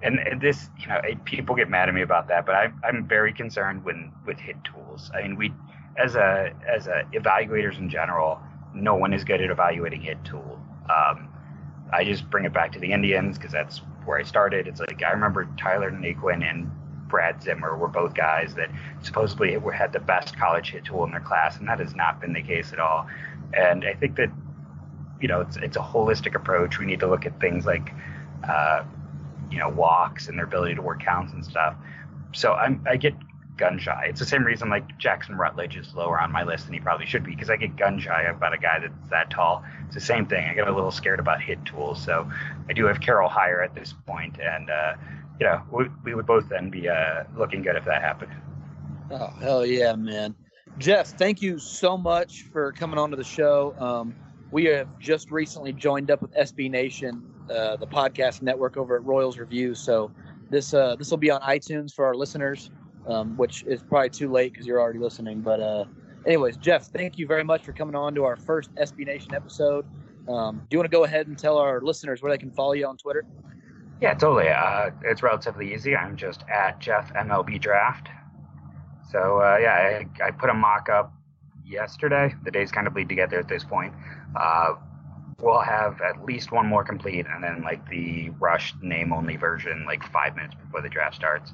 and this, you know, people get mad at me about that, but I'm I'm very concerned when with hit tools. I mean, we as a as a evaluators in general, no one is good at evaluating hit tool. Um, I just bring it back to the Indians because that's where I started. It's like I remember Tyler Naquin and Brad Zimmer were both guys that supposedly had the best college hit tool in their class, and that has not been the case at all. And I think that you know it's it's a holistic approach. We need to look at things like uh, you know walks and their ability to work counts and stuff. So I'm I get gun shy. It's the same reason like Jackson Rutledge is lower on my list than he probably should be because I get gun shy about a guy that's that tall. It's the same thing. I get a little scared about hit tools. So I do have Carroll higher at this point, and uh, you know we, we would both then be uh, looking good if that happened. Oh hell yeah, man! Jeff, thank you so much for coming on to the show. Um, we have just recently joined up with SB Nation uh, the podcast network over at Royals Review. So this uh, this will be on iTunes for our listeners, um, which is probably too late because you're already listening. But uh, anyways, Jeff, thank you very much for coming on to our first SB Nation episode. Um, do you want to go ahead and tell our listeners where they can follow you on Twitter? Yeah, totally. Uh, it's relatively easy. I'm just at Jeff MLB Draft. So uh, yeah, I, I, put a mock up yesterday. The days kind of bleed together at this point. Uh, we'll have at least one more complete, and then like the rushed name only version, like five minutes before the draft starts.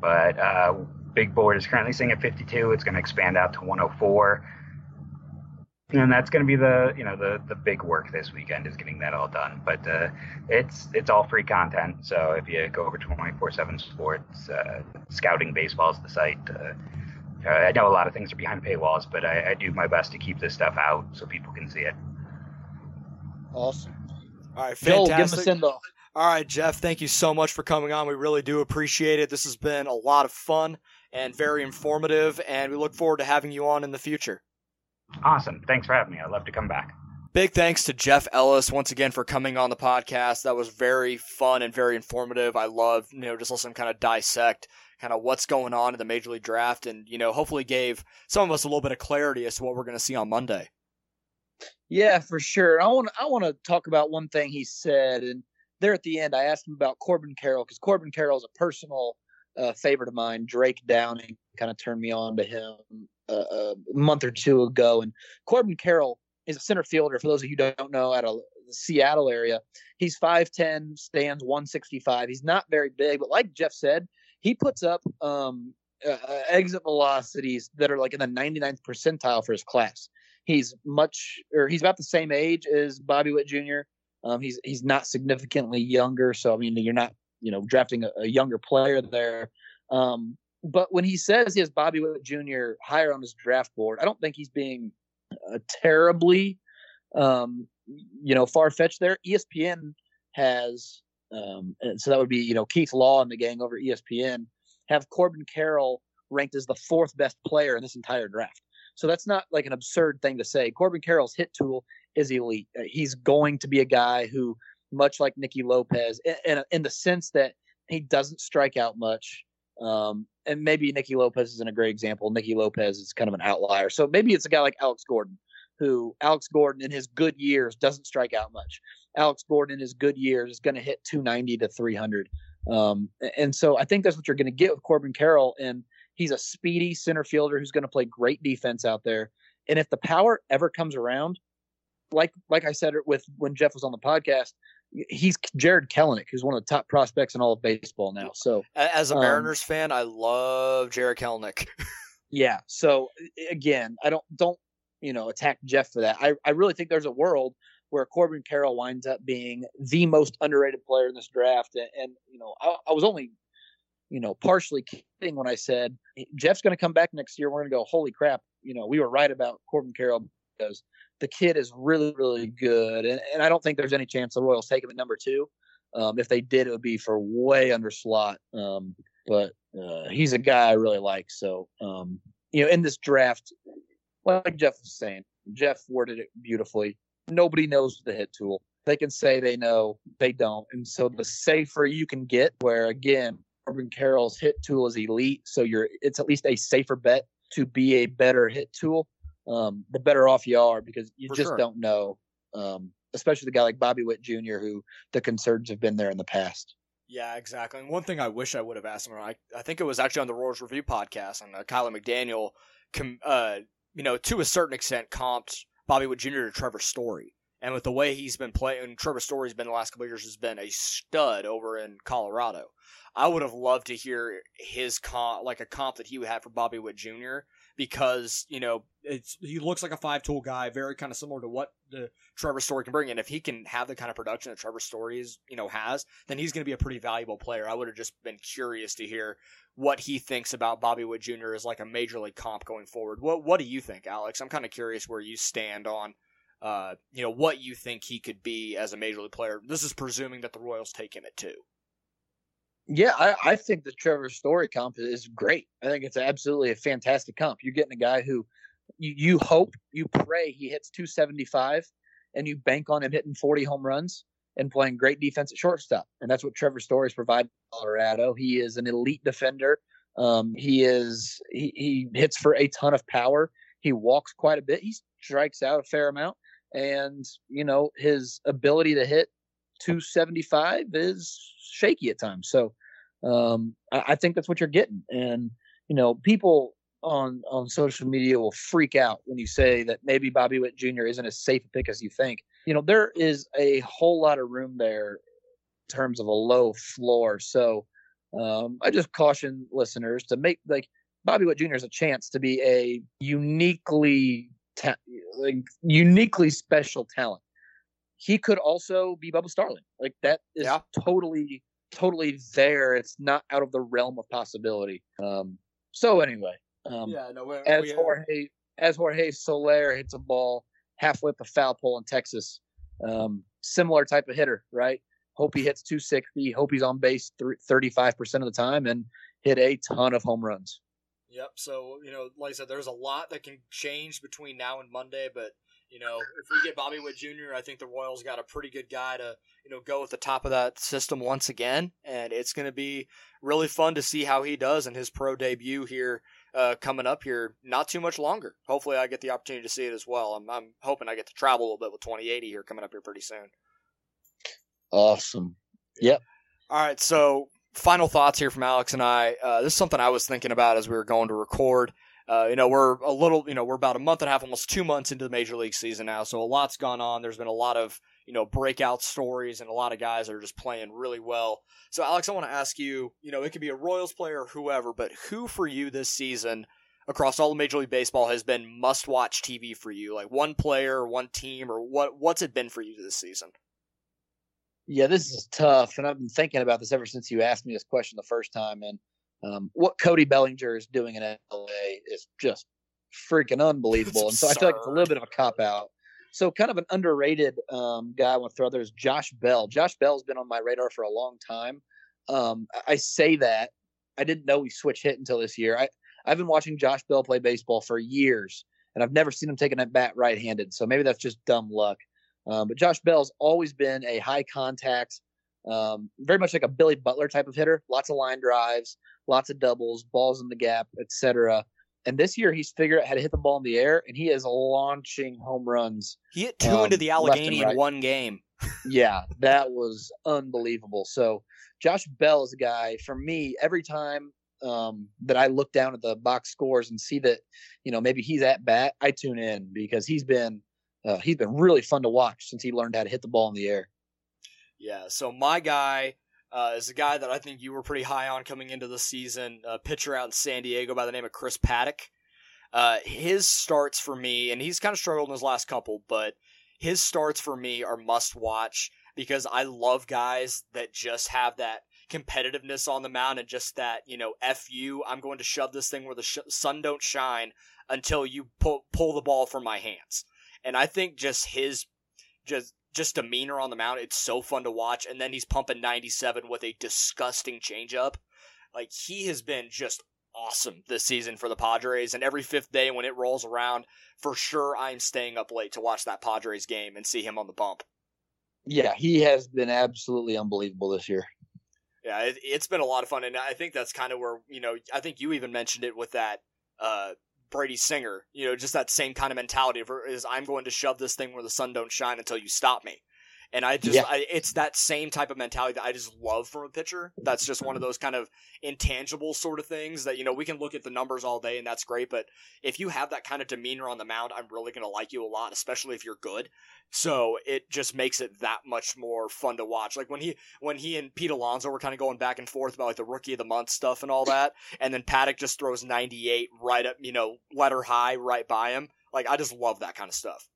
But uh, big board is currently sitting at 52. It's going to expand out to 104, and that's going to be the you know the the big work this weekend is getting that all done. But uh, it's it's all free content. So if you go over to 24/7 Sports, uh, Scouting Baseball is the site. Uh, I know a lot of things are behind paywalls, but I, I do my best to keep this stuff out so people can see it. Awesome. All right, fantastic. Joel, All right, Jeff, thank you so much for coming on. We really do appreciate it. This has been a lot of fun and very informative, and we look forward to having you on in the future. Awesome. Thanks for having me. I'd love to come back. Big thanks to Jeff Ellis once again for coming on the podcast. That was very fun and very informative. I love, you know, just listen kind of dissect kind of what's going on in the major league draft and, you know, hopefully gave some of us a little bit of clarity as to what we're going to see on Monday. Yeah, for sure. I want I want to talk about one thing he said, and there at the end, I asked him about Corbin Carroll because Corbin Carroll is a personal uh, favorite of mine. Drake Downing kind of turned me on to him uh, a month or two ago, and Corbin Carroll is a center fielder. For those of you who don't know, out of the Seattle area, he's five ten, stands one sixty five. He's not very big, but like Jeff said, he puts up um, uh, exit velocities that are like in the 99th percentile for his class. He's much, or he's about the same age as Bobby Witt Jr. Um, he's he's not significantly younger, so I mean, you're not you know drafting a, a younger player there. Um, but when he says he has Bobby Witt Jr. higher on his draft board, I don't think he's being uh, terribly, um, you know, far fetched there. ESPN has, um, so that would be you know Keith Law and the gang over ESPN have Corbin Carroll ranked as the fourth best player in this entire draft. So that's not like an absurd thing to say. Corbin Carroll's hit tool is elite. Uh, he's going to be a guy who, much like Nicky Lopez, in, in the sense that he doesn't strike out much. Um, and maybe Nicky Lopez isn't a great example. Nicky Lopez is kind of an outlier. So maybe it's a guy like Alex Gordon, who Alex Gordon in his good years doesn't strike out much. Alex Gordon in his good years is going to hit 290 to 300. Um, and so I think that's what you're going to get with Corbin Carroll. And he's a speedy center fielder who's going to play great defense out there. And if the power ever comes around, like like I said with when Jeff was on the podcast, he's Jared Kelenic, who's one of the top prospects in all of baseball now. So as a um, Mariners um, fan, I love Jared Kelenic. [LAUGHS] yeah. So again, I don't don't you know attack Jeff for that. I I really think there's a world where Corbin Carroll winds up being the most underrated player in this draft. And, and you know, I, I, was only, you know, partially kidding when I said Jeff's going to come back next year. We're going to go, holy crap, you know, we were right about Corbin Carroll because the kid is really, really good. And, and I don't think there's any chance the Royals take him at number two. Um, if they did, it would be for way under slot. Um, but uh, he's a guy I really like. So, um, you know, in this draft, like Jeff was saying, Jeff worded it beautifully nobody knows the hit tool. They can say they know, they don't. And so the safer you can get, where again, Corbin Carroll's hit tool is elite, so you're it's at least a safer bet to be a better hit tool. Um, the better off you are because you For just sure. don't know. Um, especially the guy like Bobby Witt Jr., who the concerns have been there in the past. Yeah, exactly. And one thing I wish I would have asked him, I, I think it was actually on the Royals Review podcast, and uh, Kiley McDaniel, com, uh, you know, to a certain extent, comped Bobby Witt Jr. to Trevor Story. And with the way he's been playing, Trevor Story's been the last couple years has been a stud over in Colorado. I would have loved to hear his comp, like a comp that he would have for Bobby Witt Jr. Because you know it's he looks like a five tool guy, very kind of similar to what the Trevor Story can bring. And if he can have the kind of production that Trevor Story is, you know, has, then he's going to be a pretty valuable player. I would have just been curious to hear what he thinks about Bobby Witt Jr. as like a major league comp going forward. What What do you think, Alex? I'm kind of curious where you stand on, uh, you know, what you think he could be as a major league player. This is presuming that the Royals take him at two. Yeah, I, I think the Trevor Story comp is great. I think it's absolutely a fantastic comp. You're getting a guy who you, you hope, you pray he hits 275, and you bank on him hitting 40 home runs and playing great defense at shortstop. And that's what Trevor Story Story's provided Colorado. He is an elite defender. Um, he is he, he hits for a ton of power. He walks quite a bit. He strikes out a fair amount. And, you know, his ability to hit 275 is shaky at times. So um, I, I think that's what you're getting. And, you know, people on on social media will freak out when you say that maybe Bobby Witt Jr. isn't as safe a pick as you think. You know, there is a whole lot of room there in terms of a low floor. So um, I just caution listeners to make like Bobby Witt Jr. has a chance to be a uniquely ta- like uniquely special talent. He could also be Bubba Starling. Like that is yeah. totally totally there. It's not out of the realm of possibility. Um, so anyway, um, yeah, no, we as we Jorge as Jorge Soler hits a ball halfway up a foul pole in Texas, um, similar type of hitter, right? Hope he hits 260. Hope he's on base 35% of the time and hit a ton of home runs. Yep. So, you know, like I said, there's a lot that can change between now and Monday, but you know, if we get Bobby Witt Jr., I think the Royals got a pretty good guy to, you know, go at the top of that system once again, and it's going to be really fun to see how he does in his pro debut here uh, coming up here not too much longer. Hopefully, I get the opportunity to see it as well. I'm, I'm hoping I get to travel a little bit with 2080 here coming up here pretty soon. Awesome. Yep. All right. So, final thoughts here from Alex and I. Uh, this is something I was thinking about as we were going to record. Uh, you know, we're a little, you know, we're about a month and a half, almost two months into the major league season now. So a lot's gone on. There's been a lot of, you know, breakout stories and a lot of guys are just playing really well. So, Alex, I want to ask you, you know, it could be a Royals player or whoever, but who for you this season across all of Major League Baseball has been must watch TV for you? Like one player, one team, or what, what's it been for you this season? Yeah, this is tough. And I've been thinking about this ever since you asked me this question the first time. And um, what Cody Bellinger is doing in LA is just freaking unbelievable. and so I feel like it's a little bit of a cop out. So kind of an underrated um, guy I want to throw there is Josh Bell. Josh Bell's been on my radar for a long time. Um, I say that I didn't know he switched hit until this year. I I've been watching Josh Bell play baseball for years, and I've never seen him taking that bat right-handed. So maybe that's just dumb luck. Um, but Josh Bell's always been a high contact, um, very much like a Billy Butler type of hitter. Lots of line drives, lots of doubles, balls in the gap, etc. And this year he's figured out how to hit the ball in the air, and he is launching home runs. He hit two um, into the Allegheny right. in one game. [LAUGHS] yeah, that was unbelievable. So Josh Bell is a guy for me. Every time um, that I look down at the box scores and see that, you know, maybe he's at bat, I tune in because he's been uh, he's been really fun to watch since he learned how to hit the ball in the air. Yeah. So my guy uh, is a guy that I think you were pretty high on coming into the season. A pitcher out in San Diego by the name of Chris Paddack. Uh, his starts for me, and he's kind of struggled in his last couple, but his starts for me are must watch because I love guys that just have that competitiveness on the mound and just that you know f you i'm going to shove this thing where the sh- sun don't shine until you pull pull the ball from my hands and i think just his just just demeanor on the mound. It's so fun to watch. And then he's pumping 97 with a disgusting changeup. Like he has been just awesome this season for the Padres. And every fifth day when it rolls around, for sure I'm staying up late to watch that Padres game and see him on the bump. Yeah, he has been absolutely unbelievable this year. Yeah, it, has been a lot of fun, and I think that's kind of where you know I think you even mentioned it with that uh, Brady Singer, you know, just that same kind of mentality of is I'm going to shove this thing where the sun don't shine until you stop me. And I just, yeah. I, it's that same type of mentality that I just love from a pitcher. That's just one of those kind of intangible sort of things that, you know, we can look at the numbers all day and that's great. But if you have that kind of demeanor on the mound, I'm really going to like you a lot, especially if you're good. So it just makes it that much more fun to watch. Like when he, when he and Pete Alonso were kind of going back and forth about like the rookie of the month stuff and all that. And then Paddack just throws 98 right up, you know, letter high right by him. Like I just love that kind of stuff.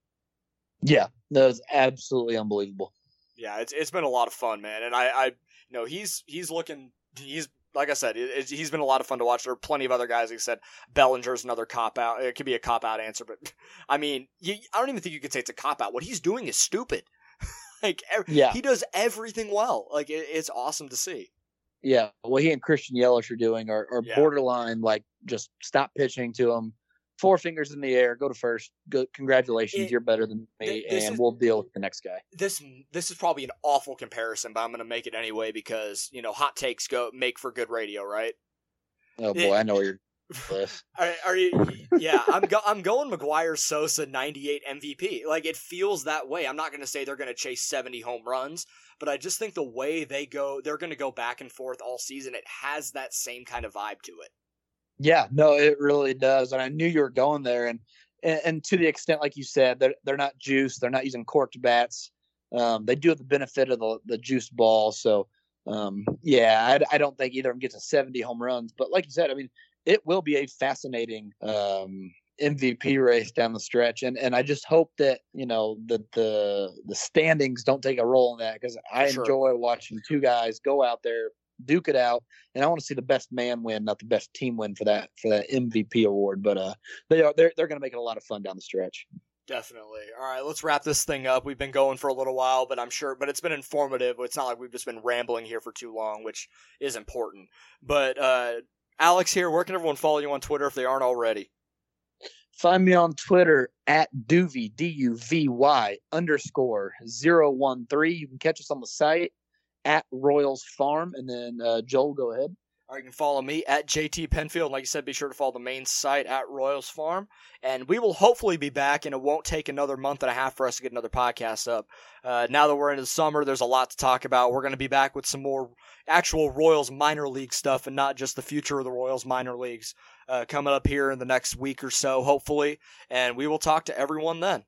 Yeah, that was absolutely unbelievable. Yeah, it's it's been a lot of fun, man, and I, I you know he's he's looking he's like I said, it, he's been a lot of fun to watch. There are plenty of other guys. Like I said, Bellinger's another cop out. It could be a cop out answer, but [LAUGHS] I mean, you, I don't even think you could say it's a cop out. What he's doing is stupid. [LAUGHS] like, yeah, he does everything well. Like, it, it's awesome to see. Yeah, what he and Christian Yelich are doing are, are yeah. borderline. Like, just stop pitching to him four fingers in the air, go to first. Good, congratulations, it, you're better than me, and is, we'll deal with the next guy. This this is probably an awful comparison, but I'm going to make it anyway because you know hot takes go make for good radio, right? Oh boy, it, I know where you're. [LAUGHS] are, are, you? Yeah, I'm go, I'm going McGwire Sosa 98 MVP. Like it feels that way. I'm not going to say they're going to chase 70 home runs, but I just think the way they go, they're going to go back and forth all season. It has that same kind of vibe to it. Yeah, no, it really does. And I knew you were going there. And and, and to the extent, like you said, they're they're not juiced. They're not using corked bats. Um, they do have the benefit of the the juiced ball. So um, yeah, I, I don't think either of them gets a 70 home runs. But like you said, I mean, it will be a fascinating um, MVP race down the stretch, and and I just hope that you know that the the standings don't take a role in that because I sure. enjoy watching two guys go out there, duke it out, and I want to see the best man win, not the best team win for that for that MVP award. But uh, they are they're they're going to make it a lot of fun down the stretch. Definitely. All right, let's wrap this thing up. We've been going for a little while, but I'm sure, but it's been informative. It's not like we've just been rambling here for too long, which is important. But uh, Alex here, where can everyone follow you on Twitter if they aren't already? Find me on Twitter at Duvy, D U V Y underscore 013. You can catch us on the site at Royals Farm. And then uh, Joel, go ahead. Or you can follow me at JT Penfield. Like I said, be sure to follow the main site at Royals Farm. And we will hopefully be back, and it won't take another month and a half for us to get another podcast up. Uh, now that we're into the summer, there's a lot to talk about. We're going to be back with some more actual Royals minor league stuff and not just the future of the Royals minor leagues uh, coming up here in the next week or so, hopefully. And we will talk to everyone then.